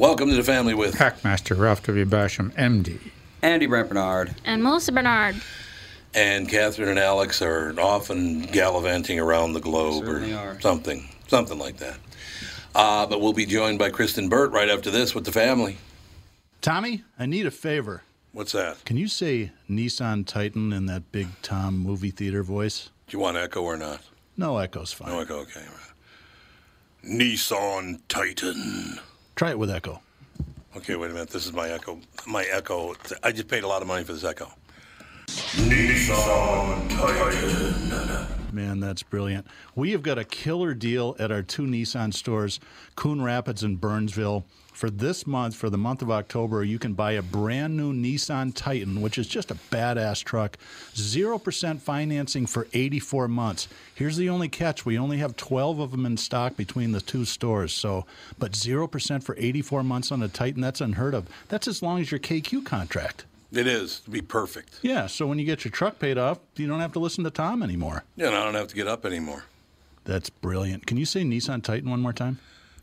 Welcome to the family with Hackmaster Ralph W. Basham, MD. Andy Brent Barnard. And Melissa Barnard. and Catherine and Alex are often gallivanting around the globe or are. something, something like that. Uh, but we'll be joined by Kristen Burt right after this with the family. Tommy, I need a favor. What's that? Can you say Nissan Titan in that big Tom movie theater voice? Do you want echo or not? No echo's fine. No echo, okay. Nissan Titan. Try it with echo. Okay, wait a minute. This is my echo. My echo. I just paid a lot of money for this echo. Nissan Titan. Man, that's brilliant. We have got a killer deal at our two Nissan stores, Coon Rapids and Burnsville. For this month, for the month of October, you can buy a brand new Nissan Titan, which is just a badass truck. 0% financing for 84 months. Here's the only catch we only have 12 of them in stock between the two stores. So, but 0% for 84 months on a Titan, that's unheard of. That's as long as your KQ contract. It is to be perfect. Yeah, so when you get your truck paid off, you don't have to listen to Tom anymore. Yeah, and I don't have to get up anymore. That's brilliant. Can you say Nissan Titan one more time?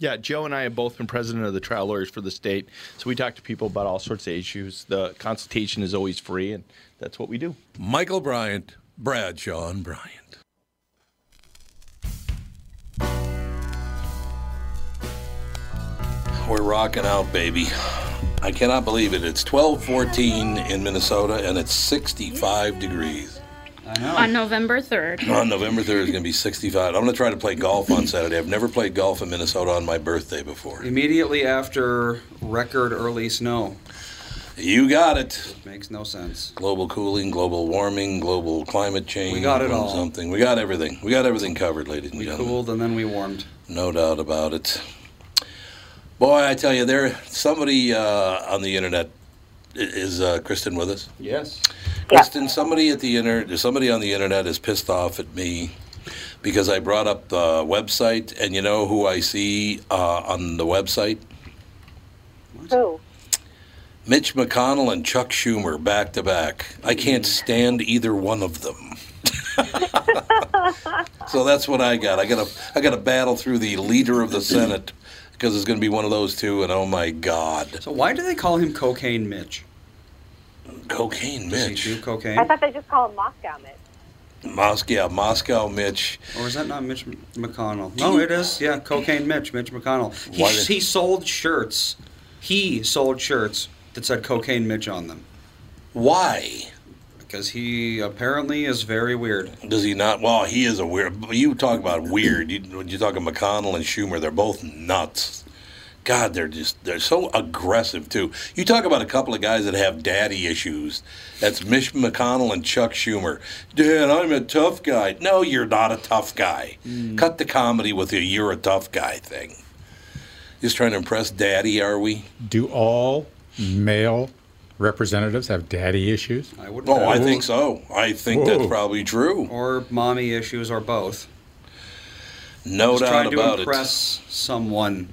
Yeah, Joe and I have both been president of the trial lawyers for the state, so we talk to people about all sorts of issues. The consultation is always free, and that's what we do. Michael Bryant, Bradshaw and Bryant. We're rocking out, baby. I cannot believe it. It's 1214 in Minnesota and it's 65 degrees. I know. On November 3rd. On November 3rd, it's going to be 65. I'm going to try to play golf on Saturday. I've never played golf in Minnesota on my birthday before. Immediately after record early snow. You got it. Makes no sense. Global cooling, global warming, global climate change. We got it boom, all. Something. We got everything. We got everything covered, ladies and We gentlemen. cooled and then we warmed. No doubt about it. Boy, I tell you, there somebody uh, on the internet is uh, Kristen with us. Yes. Kristen, somebody at the internet, somebody on the internet is pissed off at me because I brought up the website, and you know who I see uh, on the website? Who? Mitch McConnell and Chuck Schumer back to back. I can't stand either one of them. so that's what I got. I got to I got to battle through the leader of the Senate because it's going to be one of those two. And oh my God, So why do they call him Cocaine Mitch? Cocaine Does Mitch, I he do cocaine? thought they just call him Moscow Mitch. Moscow, Moscow Mitch. Or is that not Mitch McConnell? No, it is. Yeah, Cocaine Mitch, Mitch McConnell. He, Why did- he sold shirts. He sold shirts that said Cocaine Mitch on them. Why Because he apparently is very weird. does he not? Well, he is a weird. You talk about weird. You, when you talk about McConnell and Schumer, they're both nuts. God, they're just they're so aggressive too. You talk about a couple of guys that have daddy issues. That's Mitch McConnell and Chuck Schumer. Dad, I'm a tough guy. No, you're not a tough guy. Hmm. Cut the comedy with the "you're a tough guy" thing. Just trying to impress daddy, are we? Do all male representatives have daddy issues? I would. Oh, I think so. I think that's probably true. Or mommy issues, or both. No Just doubt trying to about it. impress someone.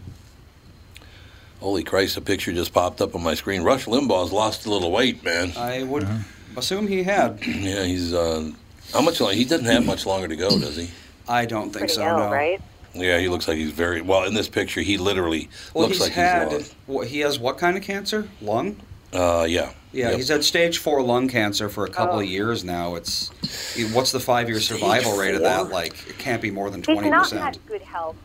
Holy Christ, a picture just popped up on my screen. Rush Limbaugh's lost a little weight, man. I would Uh-huh. assume he had. Yeah, he's uh, how much longer? He doesn't have much longer to go, does he? I don't think Pretty so. ill, no. right? Yeah, he looks like he's very well in this picture. He literally Well, looks he's like had. he's What, he has what kind of cancer? Lung. Uh, yeah. Yeah, Yep. he's had stage four lung cancer for a couple Oh. of years now. It's what's the five year survival rate of that? Like it can't be more than He's twenty not percent. had good health.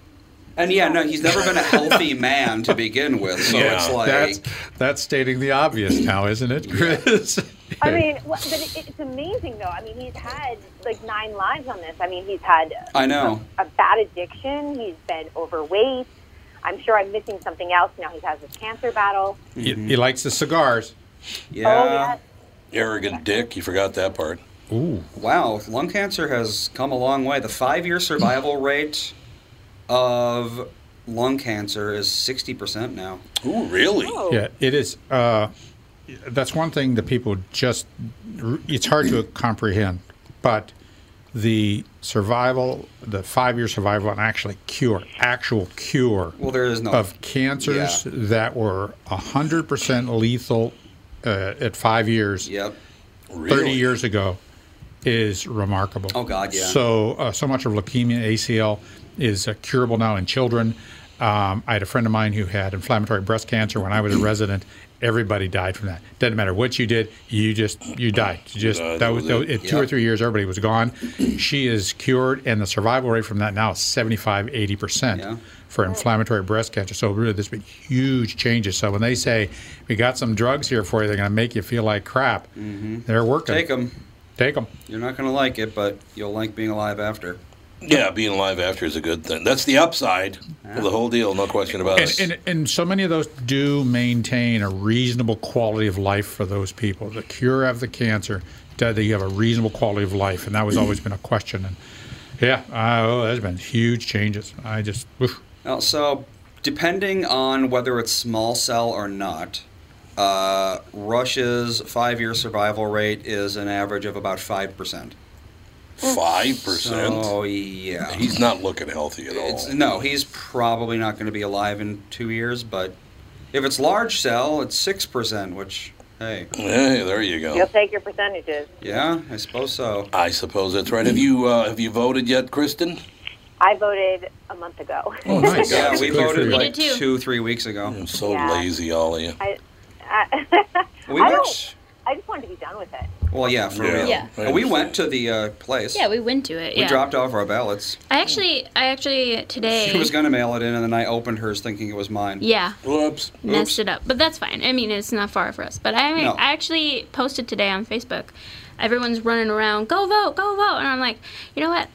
And yeah, no, he's never been a healthy man to begin with. So Yeah. it's like That's that's stating the obvious now, isn't it, Chris? I mean, wha- but it, it's amazing though. I mean, he's had like nine lives on this. I mean, he's had I know. a bad addiction. He's been overweight. I'm sure I'm missing something else. Now he has this cancer battle. He, he likes the cigars. Yeah. Oh, yeah. Arrogant dick. You forgot that part. Ooh. Wow, lung cancer has come a long way. The five-year survival rate of lung cancer is 60% now. Ooh, really? Oh. Yeah, it is. Uh, that's one thing that people just. It's hard to comprehend, but the survival, the five-year survival, and actually cure, actual cure Well, there is no. of cancers Yeah. that were hundred percent lethal uh, at five years, Yep. Really? thirty years ago, is remarkable. Oh, God, yeah. So uh, so much of leukemia, ACL, is uh, curable now in children. Um, I had a friend of mine who had inflammatory breast cancer when I was a resident. Everybody died from that. Doesn't matter what you did, you just you died. You just died, that was, that was- in two or three years, everybody was gone. She is cured, and the survival rate from that now is 75, 80 percent for inflammatory breast cancer. So really, there's been huge changes. So when they say we got some drugs here for you, they're going to make you feel like crap. They're working. Take them. Take them. You're not going to like it, but you'll like being alive after. Yeah, being alive after is a good thing. That's the upside of the whole deal, no question about And, it. and, and so many of those do maintain a reasonable quality of life for those people. The cure of the cancer, that you have a reasonable quality of life, and that was always been a question. And yeah, uh, oh, there's been huge changes. I just, oof. Now, so depending on whether it's small cell or not, uh, Russia's five-year survival rate is an average of about five percent. Five percent. Oh yeah. He's not looking healthy at all. It's, no, he's probably not going to be alive in two years. But if it's large cell, it's six percent. Which, hey, Hey, there you go. You'll take your percentages. yeah, I suppose so. I suppose that's right. Have you uh, have you voted yet, Kristen? I voted a month ago. oh, nice. Yeah, That's we voted you. like too. two, three weeks ago. I'm so Yeah. lazy, all of you. I, I, We I, don't- I just wanted to be done with it. Well, yeah, for Yeah. real. Yeah. And we went to the uh, place. Yeah, we went to it. We yeah. dropped off our ballots. I actually, I actually today. She was going to mail it in, and then I opened hers thinking it was mine. yeah, Whoops. messed it up, but that's fine. I mean, it's not far for us. But I, No. I actually posted today on Facebook. Everyone's running around, go vote, go vote, and I'm like, you know what?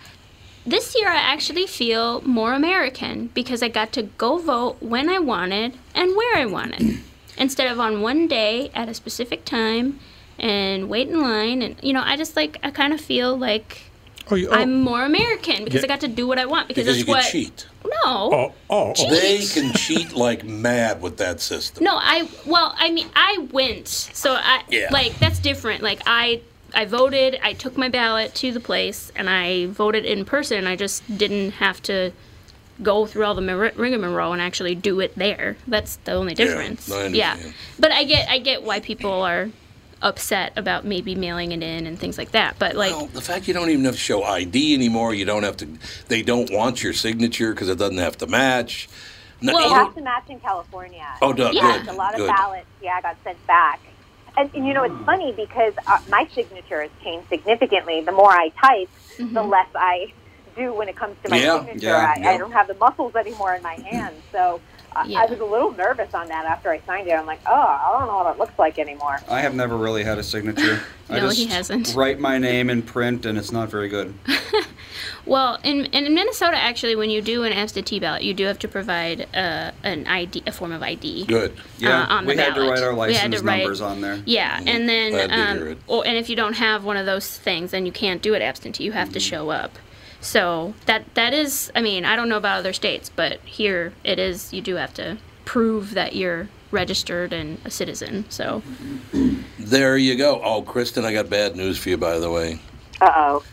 This year I actually feel more American because I got to go vote when I wanted and where I wanted, instead of on one day at a specific time and wait in line. And you know, I just like I kind of feel like Oh, you, oh, I'm more American because Yeah. I got to do what I want because, Because you that's can what. cheat. No. oh, oh, oh. They can cheat like mad with that system. No, I well, I mean, I went, so I Yeah. like that's different. Like I, I voted. I took my ballot to the place, and I voted in person. I just didn't have to go through all the mir- rigmarole and actually do it there. That's the only difference. Yeah, difference. I yeah, but I get, I get why people are upset about maybe mailing it in and things like that. But like, Well, the fact you don't even have to show ID anymore, you don't have to. They don't want your signature because it doesn't have to match. No, Well- It you has don't- to match in California. Oh, duh, Yeah. good. A lot of good. ballots, yeah, got sent back. And, and you know, it's funny because uh, my signature has changed significantly. The more I type, the less I do when it comes to my Yeah, signature. yeah, I, yeah. I don't have the muscles anymore in my hands. So Yeah. I was a little nervous on that after I signed it. I'm like, oh, I don't know what it looks like anymore. I have never really had a signature. I No, just he hasn't. write my name in print, and it's not very good. well, in in Minnesota, actually, when you do an absentee ballot, you do have to provide uh, an ID, a form of ID. Good. Yeah, Uh, on the we had to write our We had license to write- numbers on there. Yeah, and then Glad to hear um, or, and if you don't have one of those things, then you can't do it absentee. You have to show up. So that that is, I mean, I don't know about other states, but here it is. You do have to prove that you're registered and a citizen. So There you go. Oh, Kristen, I got bad news for you, by the way. Uh oh.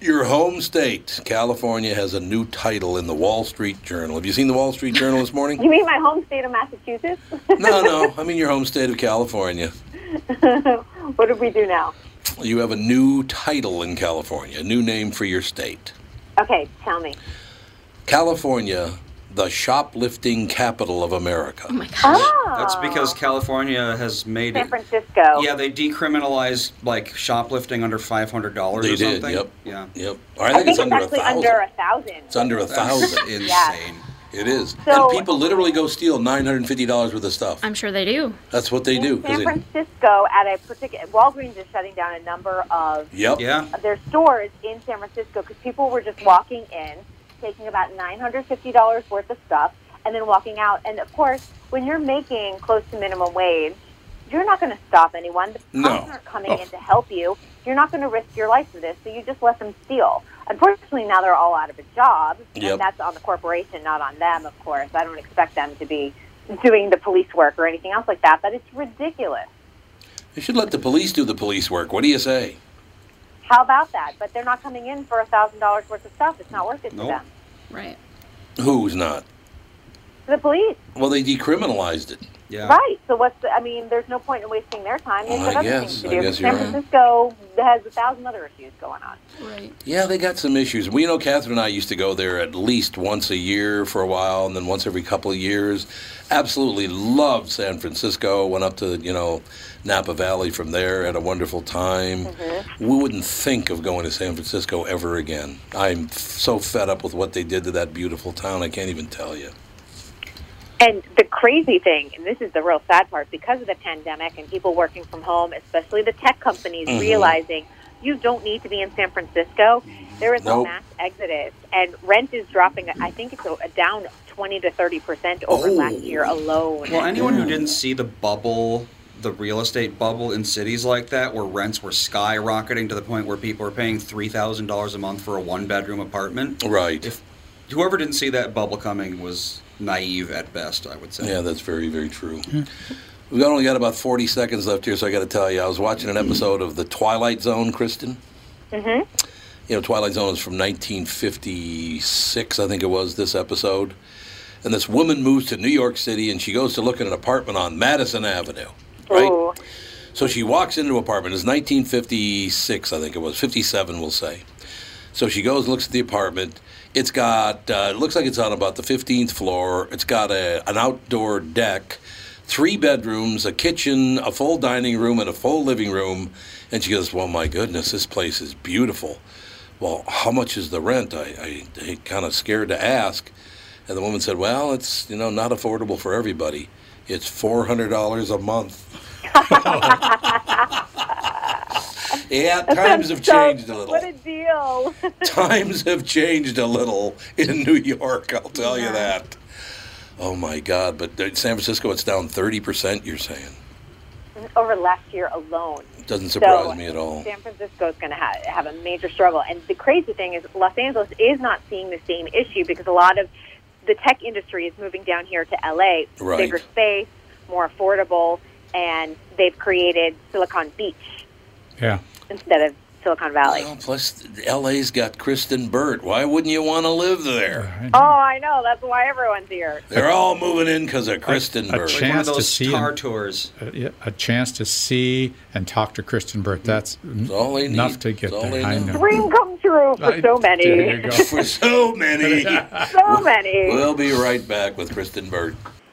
Your home state, California, has a new title in the Wall Street Journal. Have you seen the Wall Street Journal this morning? You mean my home state of Massachusetts? No, no. I mean your home state of California. what did we do now? You have a new title in California, a new name for your state. Okay, tell me. California, the shoplifting capital of America. oh my gosh, Oh, That's because California has made it San it. Francisco. Yeah, they decriminalized like shoplifting under five hundred dollars They or did, something. yep. Yeah, Yep. Or I I think think it's it's under a actually thousand. under a thousand. It's under a that's thousand. insane. Yeah. It is. So- and people literally go steal $950 worth of stuff. I'm sure they do. That's what they do. in 'cause San they- Francisco, at a particular Walgreens is shutting down a number of yep. Yeah. their stores in San Francisco because people were just walking in, taking about nine hundred fifty dollars worth of stuff, and then walking out. And of course, when you're making close to minimum wage, you're not going to stop anyone. The No. cops aren't coming Oh. in to help you. You're not going to risk your life for this, so you just let them steal. Unfortunately, now they're all out of a job, Yep. and that's on the corporation, not on them. Of course, I don't expect them to be doing the police work or anything else like that, but it's ridiculous. They should let the police do the police work. What do you say? How about that? But they're not coming in for a thousand dollars worth of stuff. It's not worth it Nope. to them. Right. Who's not? The police, Well, they decriminalized it. Yeah. right? So what's the? I mean, there's no point in wasting their time. They've I got other guess. things to I do. guess San you're right. Francisco has a thousand other issues going on. Right. Yeah, they got some issues. We know Catherine and I used to go there at least once a year for a while, and then once every couple of years. Absolutely loved San Francisco. Went up to you know Napa Valley from there. Had a wonderful time. Mm-hmm. We wouldn't think of going to San Francisco ever again. I'm f- so fed up with what they did to that beautiful town. I can't even tell you. And the crazy thing, and this is the real sad part, because of the pandemic and people working from home, especially the tech companies Mhm. realizing you don't need to be in San Francisco, there is Nope. a mass exodus, and rent is dropping. I think it's a, a down twenty to thirty percent over Oh. last year alone. Well, anyone who didn't see the bubble, the real estate bubble in cities like that, where rents were skyrocketing to the point where people were paying three thousand dollars a month for a one-bedroom apartment. Right. If whoever didn't see that bubble coming was naive at best, I would say. Yeah, that's very, very true. We've only got about 40 seconds left here, so I got to tell you, I was watching an episode of The Twilight Zone, Kristen. Mm-hmm. You know, Twilight Zone is from 1956, I think it was, this episode. And this woman moves to New York City and she goes to look at an apartment on Madison Avenue, right? Ooh. So she walks into an apartment. It's 1956, I think it was, 57, we'll say. So she goes and looks at the apartment. It's got, uh, it looks like it's on about the 15th floor. It's got a, an outdoor deck, three bedrooms, a kitchen, a full dining room, and a full living room. And she goes, Well, my goodness, this place is beautiful. Well, how much is the rent? I, I, I kind of scared to ask. And the woman said, Well, it's, you know, not affordable for everybody. It's $400 a month. yeah, times have So, changed a little What a deal! times have changed a little in New York, I'll tell you that. Oh my God! But San Francisco, it's down thirty percent. You're saying Over last year alone. doesn't surprise So, me at all. San Francisco is going to ha- have a major struggle. And the crazy thing is, Los Angeles is not seeing the same issue because a lot of the tech industry is moving down here to LA. Right. Bigger space, more affordable, and they've created Silicon Beach Yeah. Instead of Silicon Valley. Well, plus, LA's got Kristen Burt. Why wouldn't you want to live there? Oh, I know. That's why everyone's here. They're all moving in because of Kristen a Burt. Like one of chance to those see tar him. tours. Yeah, a chance to see and talk to Kristen Burt. That's all enough need. to get That's all there. I know. Dream come true for I- so There many. you go. For so many. So many. We'll be right back with Kristen Burt.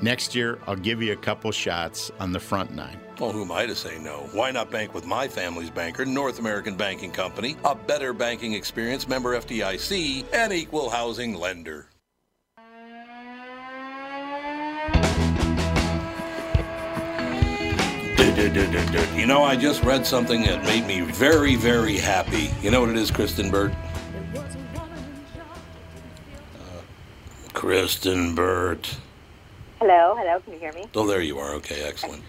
Next year, I'll give you a couple shots on the front nine. Well, who am I to say no? Why not bank with my family's banker, North American Banking Company, a better banking experience, member FDIC, and equal housing lender? You know, I just read something that made me very, very happy. You know what it is, Kristen Burt? Uh, Kristen Burt. Hello, hello. Can you hear me? Oh, there you are. Okay, excellent.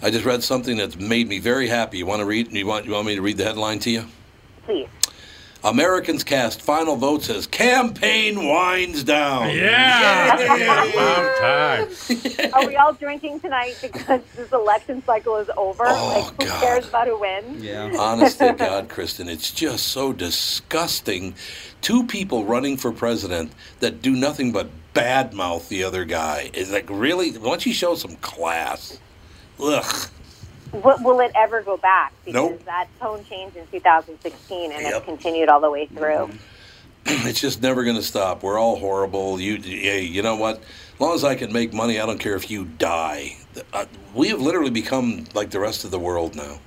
I just read something that's made me very happy. You want to read? You want you want me to read the headline to you? Please. Americans cast final votes as campaign winds down. Yeah. About time. Are we all drinking tonight because this election cycle is over? Oh, like, who God. cares about who wins? Yeah. Honest to God, Kristen, it's just so disgusting. Two people running for president that do nothing but badmouth the other guy. It's like, really? Why don't you show some class? Ugh. Will, will it ever go back? Because Nope. that tone changed in 2016 and Yep. it's continued all the way through. It's just never going to stop. We're all horrible. You, hey, you know what? As long as I can make money, I don't care if you die. Uh, we have literally become like the rest of the world now.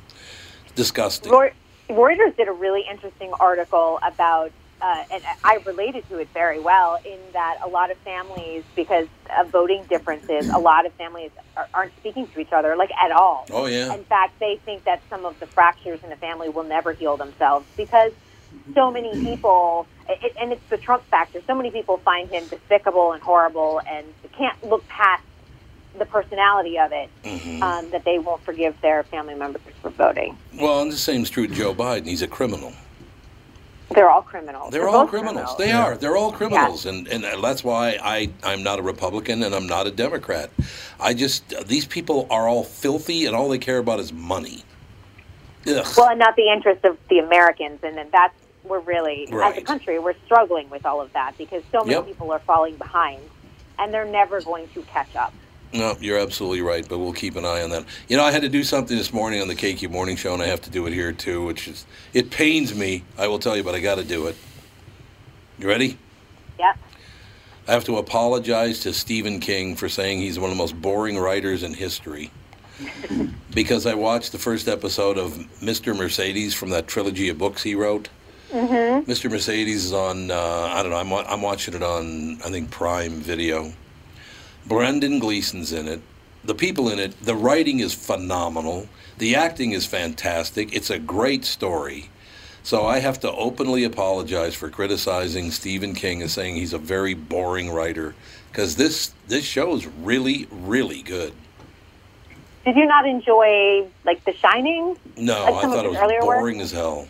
Disgusting. Reu- Reuters did a really interesting article about, uh, and I related to it very well, in that a lot of families, because of voting differences, a lot of families are, aren't speaking to each other, like at all. Oh, yeah. In fact, they think that some of the fractures in the family will never heal themselves because so many people, it, and it's the Trump factor, so many people find him despicable and horrible and can't look past the personality of it Mm-hmm. um, that they won't forgive their family members for voting. Well, and the same's true to Joe Biden. He's a criminal. They're all criminals. They're, all both criminals. They are. They're all criminals, Yeah. and and uh, that's why I I'm not a Republican and I'm not a Democrat. I just these people are all filthy, and all they care about is money. Ugh. Well, and not the interest of the Americans, and then that's we're really as a country we're struggling with all of that because so many Yep. people are falling behind, and they're never going to catch up. No, you're absolutely right, but we'll keep an eye on that. You know, I had to do something this morning on the KQ Morning Show, and I have to do it here too, which is it pains me. I will tell you, but I got to do it. You ready? Yeah. I have to apologize to Stephen King for saying he's one of the most boring writers in history. because I watched the first episode of Mr. Mercedes from that trilogy of books he wrote. Mm-hmm. Mr. Mercedes is on, uh, I don't know, I'm, I'm watching it on, I think, Prime Video. Brendan Gleeson's in it. The people in it, the writing is phenomenal. The acting is fantastic. It's a great story. So I have to openly apologize for criticizing Stephen King and saying he's a very boring writer because this this show is really really good. Did you not enjoy like The Shining? No, Like I thought it was earlier work? boring as hell.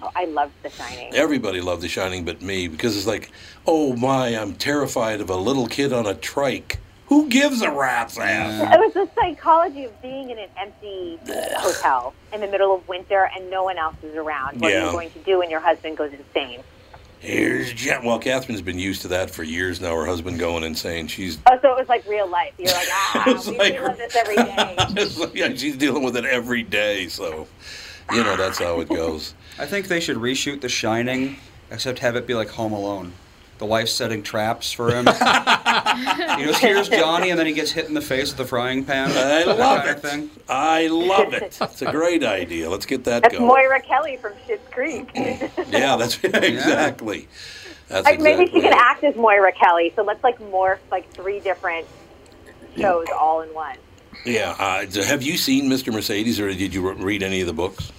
Oh, I loved The Shining. Everybody loved The Shining but me because it's like, oh my, I'm terrified of a little kid on a trike. Who gives a rat's ass? It was the psychology of being in an empty hotel in the middle of winter and no one else is around. What are you going to do when your husband goes insane? Here's Jen. Well, Catherine's been used to that for years now. Her husband going insane. She's Oh, so it was like real life. You're like, ah, It's we like- deal with this every day. Like, yeah, she's dealing with it every day. So, you know, that's how it goes. I think they should reshoot The Shining, except have it be like Home Alone. The wife's setting traps for him. he goes, "Here's Johnny," and then he gets hit in the face with the frying pan. I love it. of thing. I love it. It's a great idea. Let's get that That's going. Moira Kelly from Schitt's Creek. Yeah, that's exactly. That's like maybe exactly she can act as Moira Kelly. So let's like morph like three different shows all in one. Yeah. Uh, have you seen Mr. Mercedes, or did you read any of the books?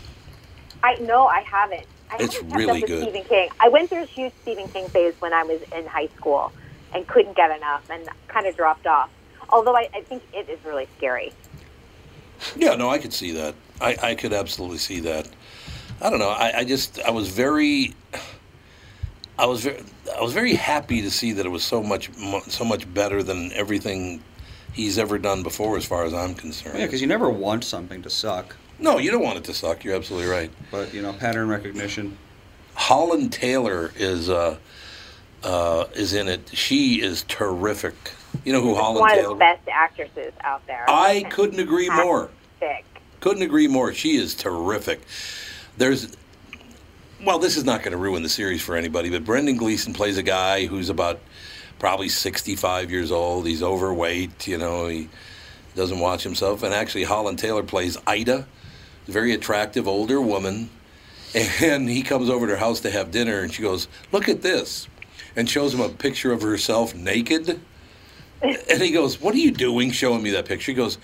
I no, I haven't. I It's really good. Stephen King. I went through a huge Stephen King phase when I was in high school and couldn't get enough and kind of dropped off. Although I, I think it is really scary. Yeah, no, I could see that. I, I could absolutely see that. I don't know. I, I just I was very, I was very I was very happy to see that it was so much so much better than everything he's ever done before, as far as I'm concerned. Yeah, because you never want something to suck, no, you don't want it to suck. You're absolutely right. but you know, pattern recognition. Holland Taylor is uh, uh, is in it. She is terrific. You know who Holland One of the best actresses out there. I couldn't agree more. Fantastic. Couldn't agree more. She is terrific. There's, well, this is not going to ruin the series for anybody, but Brendan Gleeson plays a guy who's about probably 65 years old. He's overweight, you know, he doesn't watch himself. And actually, Holland Taylor plays Ida, a very attractive older woman. And he comes over to her house to have dinner, and she goes, Look at this. And shows him a picture of herself naked. And he goes, What are you doing showing me that picture? He goes,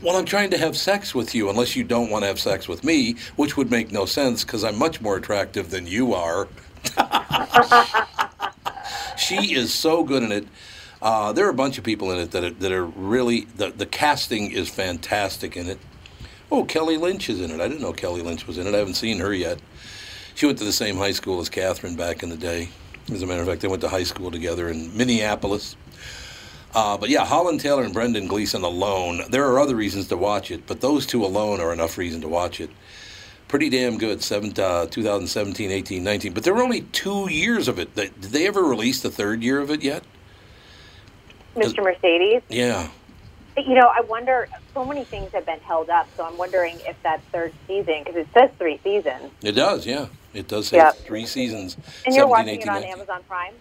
well, I'm trying to have sex with you unless you don't want to have sex with me, which would make no sense because I'm much more attractive than you are. she is so good in it. Uh, there are a bunch of people in it that are, that are really, the, the casting is fantastic in it. Oh, Kelly Lynch is in it. I didn't know Kelly Lynch was in it. I haven't seen her yet. She went to the same high school as Catherine back in the day. As a matter of fact, they went to high school together in Minneapolis. Uh, but yeah, Holland Taylor and Brendan Gleeson alone. There are other reasons to watch it, but those two alone are enough reason to watch it. Pretty damn good. Seven, uh, 2017, 18, 19. But there were only two years of it. Did they ever release the third year of it yet? Mr. Mercedes. Yeah. You know, I wonder. So many things have been held up, so I'm wondering if that third season, because it says three seasons, It does, yeah. It does say Yeah. three seasons. and you're watching 18, it on 19. Amazon Prime.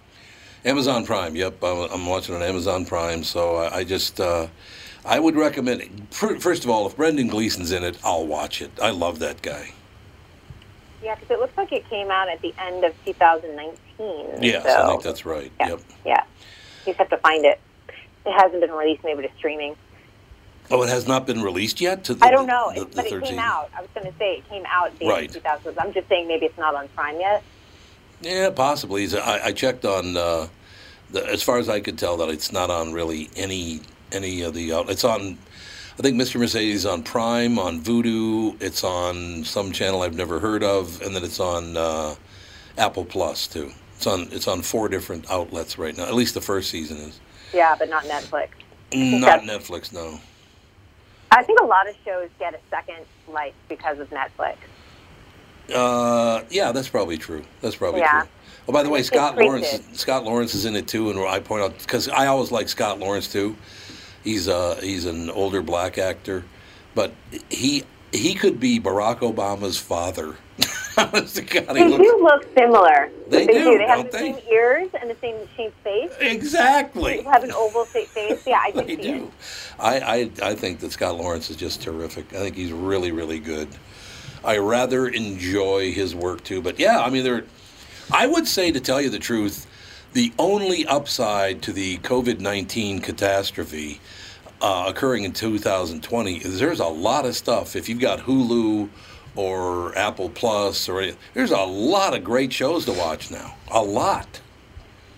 Amazon Prime. Yep, I'm, I'm watching on Amazon Prime. So I, I just, uh, I would recommend. It. First of all, if Brendan Gleeson's in it, I'll watch it. I love that guy. Yeah, because it looks like it came out at the end of 2019. Yes, so, I think that's right. Yeah. Yep. Yeah, you just have to find it. It hasn't been released maybe to streaming. Oh, it has not been released yet. To the, I don't know, the- it- the but it came out. I was going to say it came out the Right. end 2000. I'm just saying maybe it's not on Prime yet. Yeah, possibly. I, I checked on. Uh, the, as far as I could tell, that it's not on really any any of the. Out, it's on. I think Mr. Mercedes on Prime, on Vudu. It's on some channel I've never heard of, and then it's on uh, Apple Plus too. It's on. It's on four different outlets right now. At least the first season is. Yeah, but not Netflix. Not Netflix, no. I think a lot of shows get a second life because of Netflix. Uh, yeah, that's probably true. That's probably Yeah. true. Oh, by the way, Scott Lawrence. Scott Lawrence is in it too, and I point out because I always like Scott Lawrence too. He's uh he's an older black actor, but he he could be Barack Obama's father. Honest to God, he They looks do look similar. They they do, They have the they? same ears and the same shaped face. exactly. They have an oval shaped face. Yeah, I do do. I, I I think that Scott Lawrence is just terrific. I think he's really really good. I rather enjoy his work too. But yeah, I mean there. I would say to tell you the truth, the only upside to the COVID nineteen catastrophe uh, occurring in 2020 is there's a lot of stuff. If you've got Hulu or Apple Plus or there's a lot of great shows to watch now. A lot.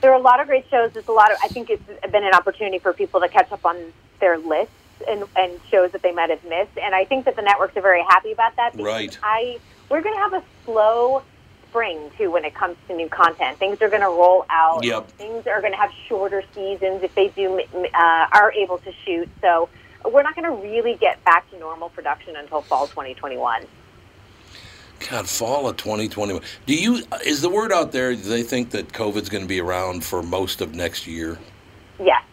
There are a lot of great shows. There's a lot of. I think it's been an opportunity for people to catch up on their lists and, and shows that they might have missed. And I think that the networks are very happy about that. because Right. I we're going to have a slow spring too when it comes to new content. Things are going to roll out. Yep. Things are going to have shorter seasons if they do uh, are able to shoot. So we're not going to really get back to normal production until fall 2021. God, fall of 2021. Do you is the word out there? Do they think that COVID's going to be around for most of next year? Yes,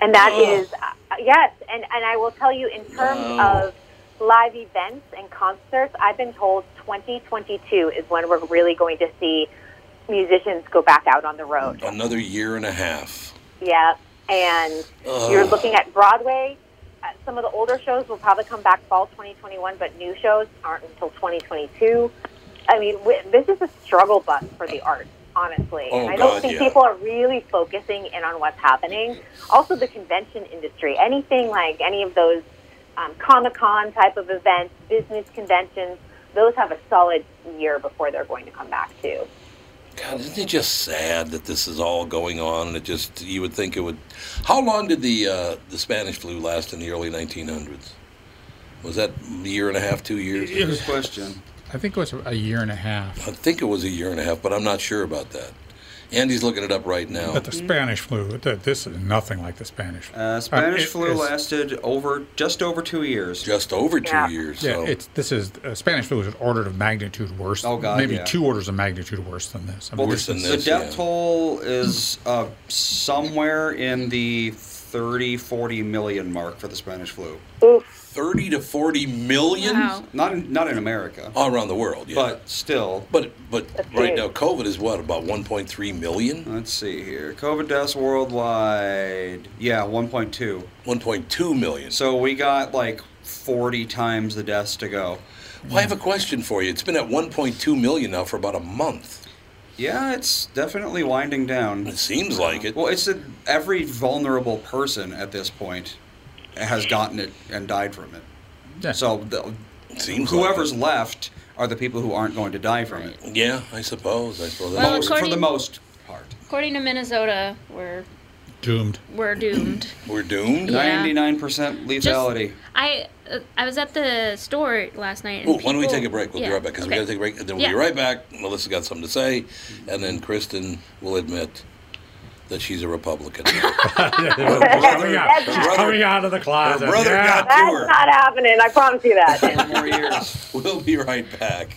and that Oh. is uh, yes, and and I will tell you in terms of live events and concerts, I've been told 2022 is when we're really going to see musicians go back out on the road. Another year and a half. Yeah, and you're looking at Broadway. Uh, some of the older shows will probably come back fall 2021, but new shows aren't until 2022. I mean, w- this is a struggle bus for the arts, honestly. Oh, I don't God, think yeah. people are really focusing in on what's happening. Also, the convention industry, anything like any of those um, Comic Con type of events, business conventions, those have a solid year before they're going to come back too. God, isn't it just sad that this is all going on? And it just you would think it would. How long did the uh, the Spanish flu last in the early 1900s? Was that a year and a half, two years? Good question. I think it was a year and a half. I think it was a year and a half, but I'm not sure about that. Andy's looking it up right now. But the Spanish flu, this is nothing like the Spanish flu. Uh, Spanish it flu is- lasted over just over two years. Just over two Yeah. years. Yeah, so. it's this is uh, Spanish flu is an order of magnitude worse. Oh, God, maybe yeah. two orders of magnitude worse than this. I mean, Worse than is- The death yeah. toll is uh, somewhere in the 30, 40 million mark for the Spanish flu. Oof. 30 to 40 million Wow. Not in, not in America, all around the world. Yeah. but still. but but That's right big. now, COVID is what about 1.3 million? Let's see here. COVID deaths worldwide. Yeah, 1.2. 1.2 million. So we got like 40 times the deaths to go. Well, I have a question for you. It's been at 1.2 million now for about a month. Yeah, it's definitely winding down. It seems like it. Well, it's that every vulnerable person at this point has gotten it and died from it. Yeah. So the, It seems like whoever's it. left are the people who aren't going to die from it. Yeah, I suppose. I suppose. Well, Most- for the most part. According to Minnesota, we're doomed. we're doomed. We're doomed. Yeah. 99% lethality. I uh, I was at the store last night. And Oh, why don't we take a break? We'll yeah, be right back because okay. we got to take a break. And then we'll be right back. Melissa's got something to say, and then Kristen will admit that she's a Republican. coming out, she's brother- coming out of the closet. her brother yeah. got to That's her. not happening. I promise you that. Ten more years. We'll be right back.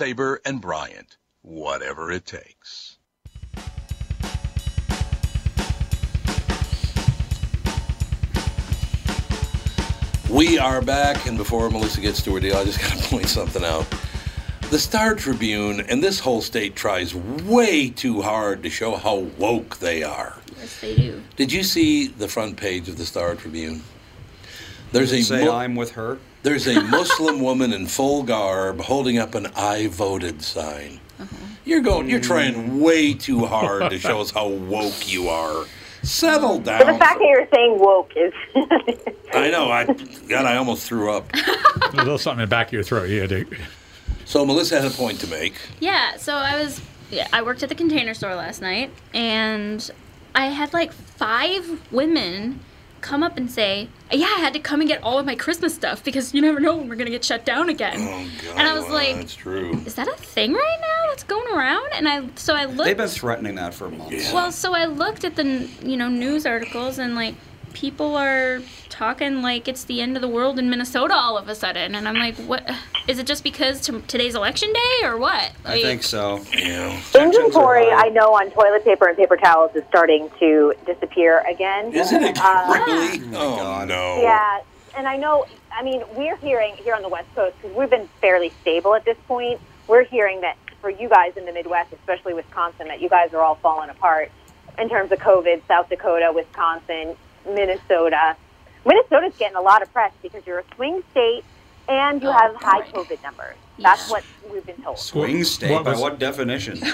Sabre and Bryant, whatever it takes. We are back, and before Melissa gets to her deal, I just got to point something out. The Star Tribune and this whole state tries way too hard to show how woke they are. Yes, they do. Did you see the front page of the Star Tribune? There's a Say Mu- I'm with her. There's a Muslim woman in full garb holding up an "I voted" sign. Uh-huh. You're going. You're trying way too hard to show us how woke you are. Settle down. But the fact that you're saying woke is. I know. I God, I almost threw up. There's a little something in the back of your throat. Yeah, dude. So Melissa had a point to make. Yeah, so I was yeah, I worked at the container store last night and I had like five women come up and say, "Yeah, I had to come and get all of my Christmas stuff because you never know when we're going to get shut down again." Oh God, And I was well, like- "That's true." Is that a thing right now that's going around? And I so I looked They've been threatening that for months. Yeah. Well, so I looked at the you know news articles and like people are talking like it's the end of the world in Minnesota all of a sudden, and I'm like, what? Is it just because t- today's election day or what? I think so. Yeah. Inventory. I know, on toilet paper and paper towels is starting to disappear again. Isn't it Uh, really? Oh, God. no. Yeah, and I know. I mean, we're hearing here on the West Coast because we've been fairly stable at this point. We're hearing that for you guys in the Midwest, especially Wisconsin, that you guys are all falling apart in terms of COVID. South Dakota, Wisconsin, Minnesota. Minnesota's getting a lot of press because you're a swing state and you Oh, have high boy. COVID numbers. That's Yeah. what we've been told. Swing state? What By was- what definition?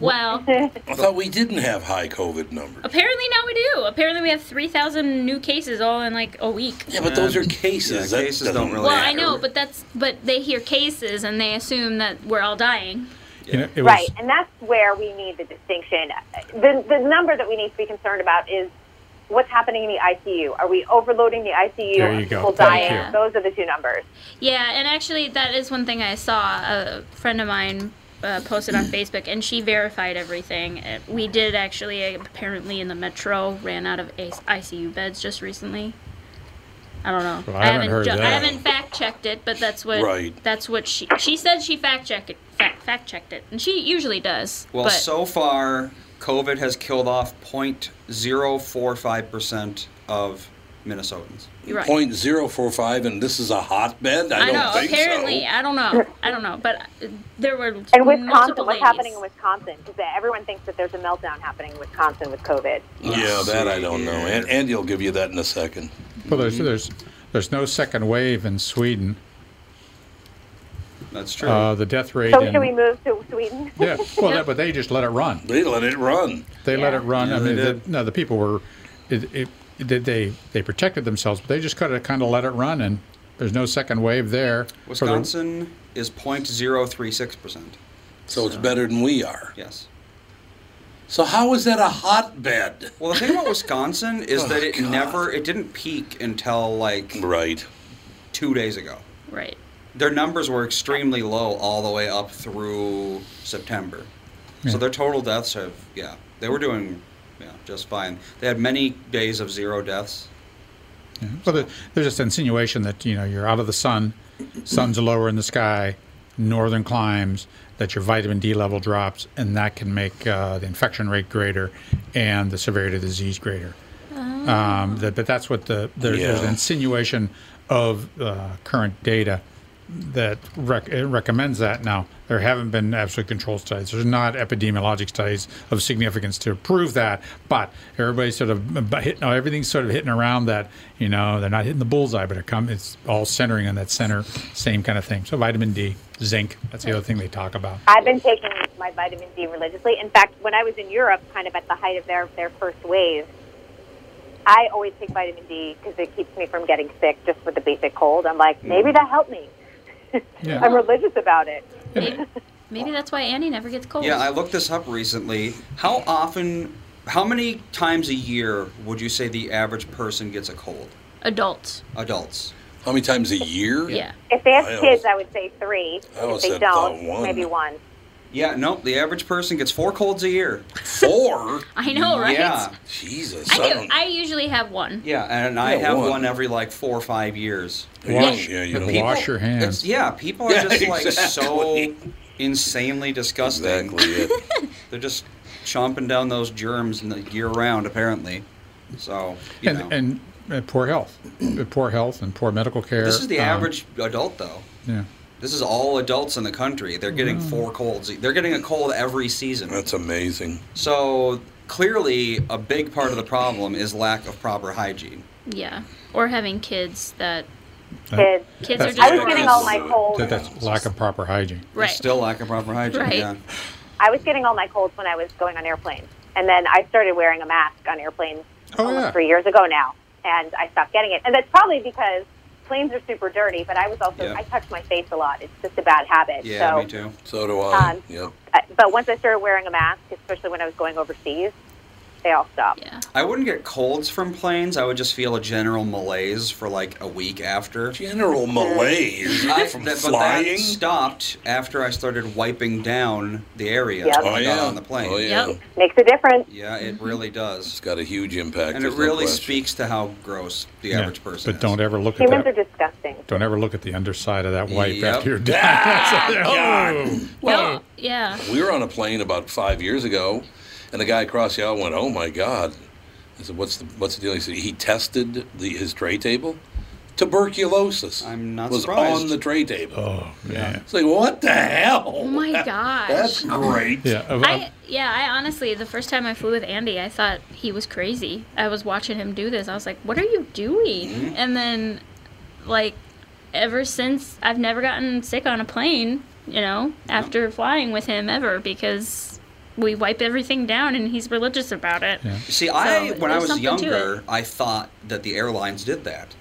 Well, I thought we didn't have high COVID numbers. apparently now we do. Apparently we have 3,000 new cases all in like a week. Yeah, but those are cases. Yeah, cases don't really- Well, I know, but that's but they hear cases and they assume that we're all dying. You know, Right, and that's where we need the distinction. The, the number that we need to be concerned about is what's happening in the ICU. Are we overloading the ICU? There Are you go. people Thank dying? you. Those are the two numbers. Yeah, and actually, that is one thing I saw. A friend of mine uh, posted on Facebook, and she verified everything. Uh, We did actually, apparently, in the metro, ran out of ICU beds just recently. I don't know. Well, I haven't heard ju- I haven't fact checked it, but that's what. Right. That's what she she said. She fact checked it. Fact fact checked it, and she usually does. Well, but so far, COVID has killed off 0.045% of Minnesotans. you're right. Point zero four five, and this is a hotbed. I, I don't know. think Apparently, so. I don't know. I don't know, but uh, there were And Wisconsin, multiple what's happening in Wisconsin? Because everyone thinks that there's a meltdown happening in Wisconsin with COVID. Yeah, that I don't know. And Andy will give you that in a second. well, there's, there's, there's no second wave in Sweden. That's true. Uh, the death rate So in should we move to Sweden? yeah, well, that, but they just let it run. They let it run. They let it run. Yeah, I mean, the, no, the people were, it, it, it, they they protected themselves, but they just kind of kind of let it run, and there's no second wave there. for the- Wisconsin is 0.036%. So it's better than we are. Yes. So how is that a hotbed? Well, the thing about Wisconsin is Oh, that it God. never, it didn't peak until like Right. two days ago. Right. Their numbers were extremely low all the way up through September. Yeah. So their total deaths have, yeah, they were doing, yeah, just fine. They had many days of zero deaths. Well, there- there's this insinuation that you know you're out of the sun, sun's lower in the sky, northern climes, that your vitamin D level drops, and that can make uh, the infection rate greater and the severity of the disease greater. Um, that, but that's what the there, there's an insinuation of uh, current data that rec- recommends that. Now, there haven't been absolute control studies. There's not epidemiologic studies of significance to prove that, but everybody's sort of but hit, no, everything's sort of hitting around that. You know, they're not hitting the bullseye, but it come, it's all centering on that center, same kind of thing. So vitamin D, zinc, that's the other thing they talk about. I've been taking my vitamin D religiously. In fact, when I was in Europe, kind of at the height of their, their first wave, I always take vitamin D because it keeps me from getting sick just with the basic cold. I'm like, maybe mm. that helped me. Yeah. I'm religious about it. Maybe, maybe that's why Annie never gets cold. Yeah, I looked this up recently. How often, how many times a year would you say the average person gets a cold? Adults. Adults. How many times a year? Yeah. If they have I kids, always- I would say three. I if they don't, one. maybe one. Yeah, nope. the average person gets four colds a year. Four? I know, right? Yeah, Jesus. I do. I usually have one. yeah, and I Yeah, have one. one. every like four or five years. Wash, yeah, you but don't- wash your hands. It's, yeah, people are Yeah, just like so exactly. insanely disgusting. Exactly it. They're just chomping down those germs in the year round, apparently. So, you know. and and poor health, Uh, poor health, and poor medical care. this is the um, average adult, though. Yeah. This is all adults in the country. They're getting Mm. four colds. They're getting a cold every season. That's amazing. So clearly, a big part of the problem is lack of proper hygiene. Yeah. Or having kids that Kids. kids are just I was getting all my colds. That, that's lack of proper hygiene. There's right. still lack of proper hygiene. Right. Yeah. I was getting all my colds when I was going on airplanes. And then I started wearing a mask on airplanes Oh, almost yeah. three years ago now. And I stopped getting it. And that's probably because planes are super dirty, but I was also, Yeah. I touch my face a lot. It's just a bad habit. Yeah, so, me too. So do I. Um, yep. I- but once I started wearing a mask, especially when I was going overseas, they all stopped. Yeah. I wouldn't get colds from planes. I would just feel a general malaise for like a week after. General malaise I- from that- but flying. that stopped after I started wiping down the area Yep. oh yeah. on the plane. Oh yeah. Yep. Makes a difference. Yeah, it mm-hmm. really does. It's got a huge impact. And it there's no really question. speaks to how gross the Yeah, average person But is. don't ever look at that. Humans are disgusting. Don't ever look at the underside of that wipe Yep. after you're ah, done. God. Well, Oh, yeah. We were on a plane about five years ago, and the guy across the aisle went, "Oh my God!" I said, "What's the What's the deal?" He said, "He tested the, his tray table. Tuberculosis I'm not was surprised. on the tray table." oh yeah. It's like, what the hell? Oh my gosh. That's great. Yeah. of- I yeah, I honestly the first time I flew with Andy, I thought he was crazy. I was watching him do this. I was like, "What are you doing?" Mm-hmm. And then like ever since I've never gotten sick on a plane, you know, after flying with him ever because we wipe everything down and he's religious about it. Yeah. See, I when I was younger, I thought that the airlines did that,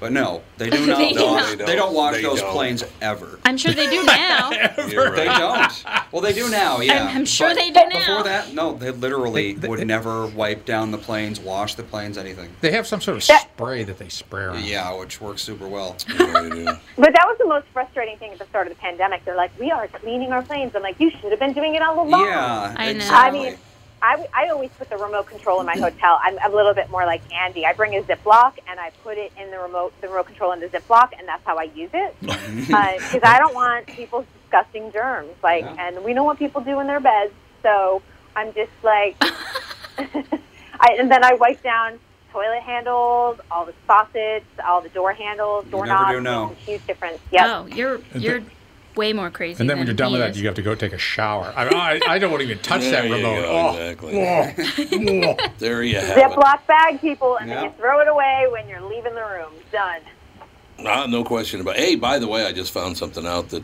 but no, they do not. They do wash, not. they don't wash They those don't. planes ever. I'm sure they do now. You're They don't. Well, they do now. Yeah, I'm sure But they do now. Before that, no, they literally They- they- would never wipe down the planes, wash the planes, anything. They have some sort of That- spray that they spray around. Yeah, which works super well. Yeah. But that was the most frustrating thing at the start of the pandemic. They're like, we are cleaning our planes. I'm like, you should have been doing it all along. Yeah, I know. exactly. I mean, I, w- I always put the remote control in my hotel. I'm a little bit more like Andy. I bring a Ziploc and I put it in the remote, the remote control in the Ziploc, and that's how I use it. Uh, because I don't want people's disgusting germs. Like, Yeah. and we know what people do in their beds. So I'm just like, I, and then I wipe down toilet handles, all the faucets, all the door handles, You doorknobs. never do know. Makes a huge difference. Yep. Oh, you're you're way more crazy. And then when you're done he with that, you have to go take a shower. I, I, I don't want to even touch that remote. go, Oh, exactly. oh. There you have it. Ziploc bag, people, and then you throw it away when you're leaving the room. Done. Uh, no question about. Hey, by the way, I just found something out that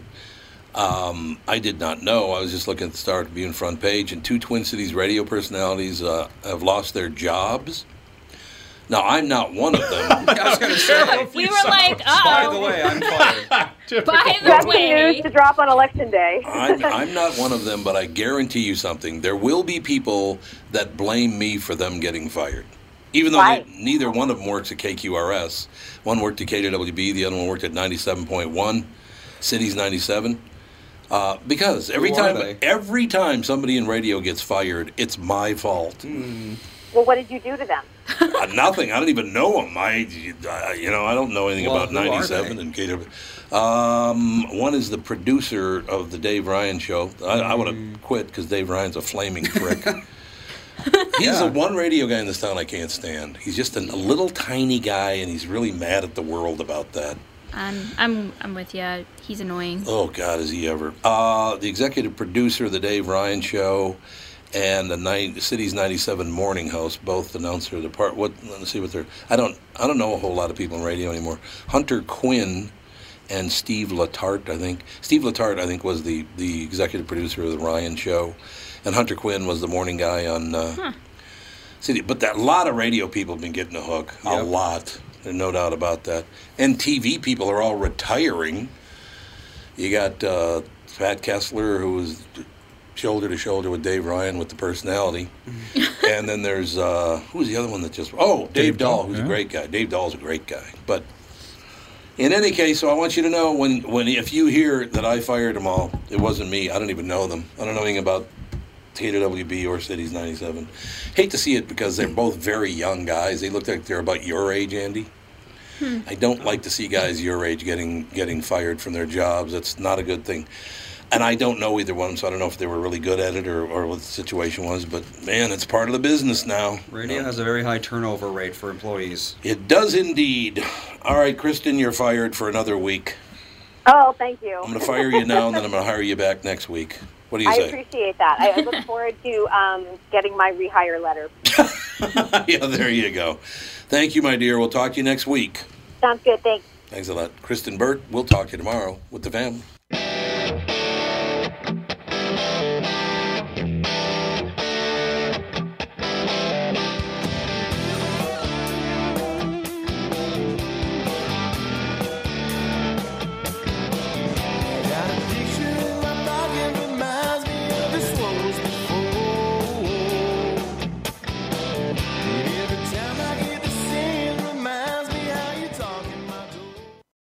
um, I did not know. I was just looking at the Star Tribune front page, and two Twin Cities radio personalities uh, have lost their jobs. Now, I'm not one of them. I was going to say. we were like, By the oh, way, I'm fired. by That's the the news way. to drop on election day. I'm, I'm not one of them, but I guarantee you something. There will be people that blame me for them getting fired. Even though Right. they, neither one of them works at KQRS. One worked at KDWB, the other one worked at 97.1, Cities 97. Uh, because every Who time every time somebody in radio gets fired, it's my fault. Hmm. Well, what did you do to them? Uh, nothing. I don't even know him. I, I- you know, I don't know anything Well, about '97 and KW. Um, one is the producer of the Dave Ryan show. I, I would Mm. have quit because Dave Ryan's a flaming prick. He's Yeah. the one radio guy in this town I can't stand. He's just a, a little tiny guy, and he's really mad at the world about that. I'm I'm I'm with you. He's annoying. Oh God, is he ever? Uh, the executive producer of the Dave Ryan Show and the night, city's '97 morning host, both announcer the part. What? Let's see what they're. I don't. I don't know a whole lot of people in radio anymore. Hunter Quinn and Steve Latart, I think. Steve Latart, I think, was the the executive producer of the Ryan Show, and Hunter Quinn was the morning guy on. Uh, City, but that a lot of radio people have been getting a hook. A lot. There's no doubt about that. And TV people are all retiring. You got uh, Pat Kessler, who was shoulder to shoulder with Dave Ryan with the personality. and then there's, uh, who's the other one that just, oh, Dave, Dave Dahl, Dahl, who's yeah. a great guy. Dave Dahl's a great guy. But in any case, so I want you to know when, when if you hear that I fired them all, it wasn't me. I don't even know them. I don't know anything about KDWB or Cities 97. Hate to see it because they're both very young guys. They look like they're about your age, Andy. I don't like to see guys your age getting getting fired from their jobs. That's not a good thing. And I don't know either one, so I don't know if they were really good at it or, or what the situation was. But man, it's part of the business now. Radio has a very high turnover rate for employees. It does indeed. All right, Kristen, you're fired for another week. Oh, thank you. I'm going to fire you now, and then I'm going to hire you back next week. What do you I say? I appreciate that. I I look forward to um, getting my rehire letter. yeah, there you go. Thank you, my dear. We'll talk to you next week. Sounds good. Thanks. Thanks a lot. Kristen Burt, we'll talk to you tomorrow with the family.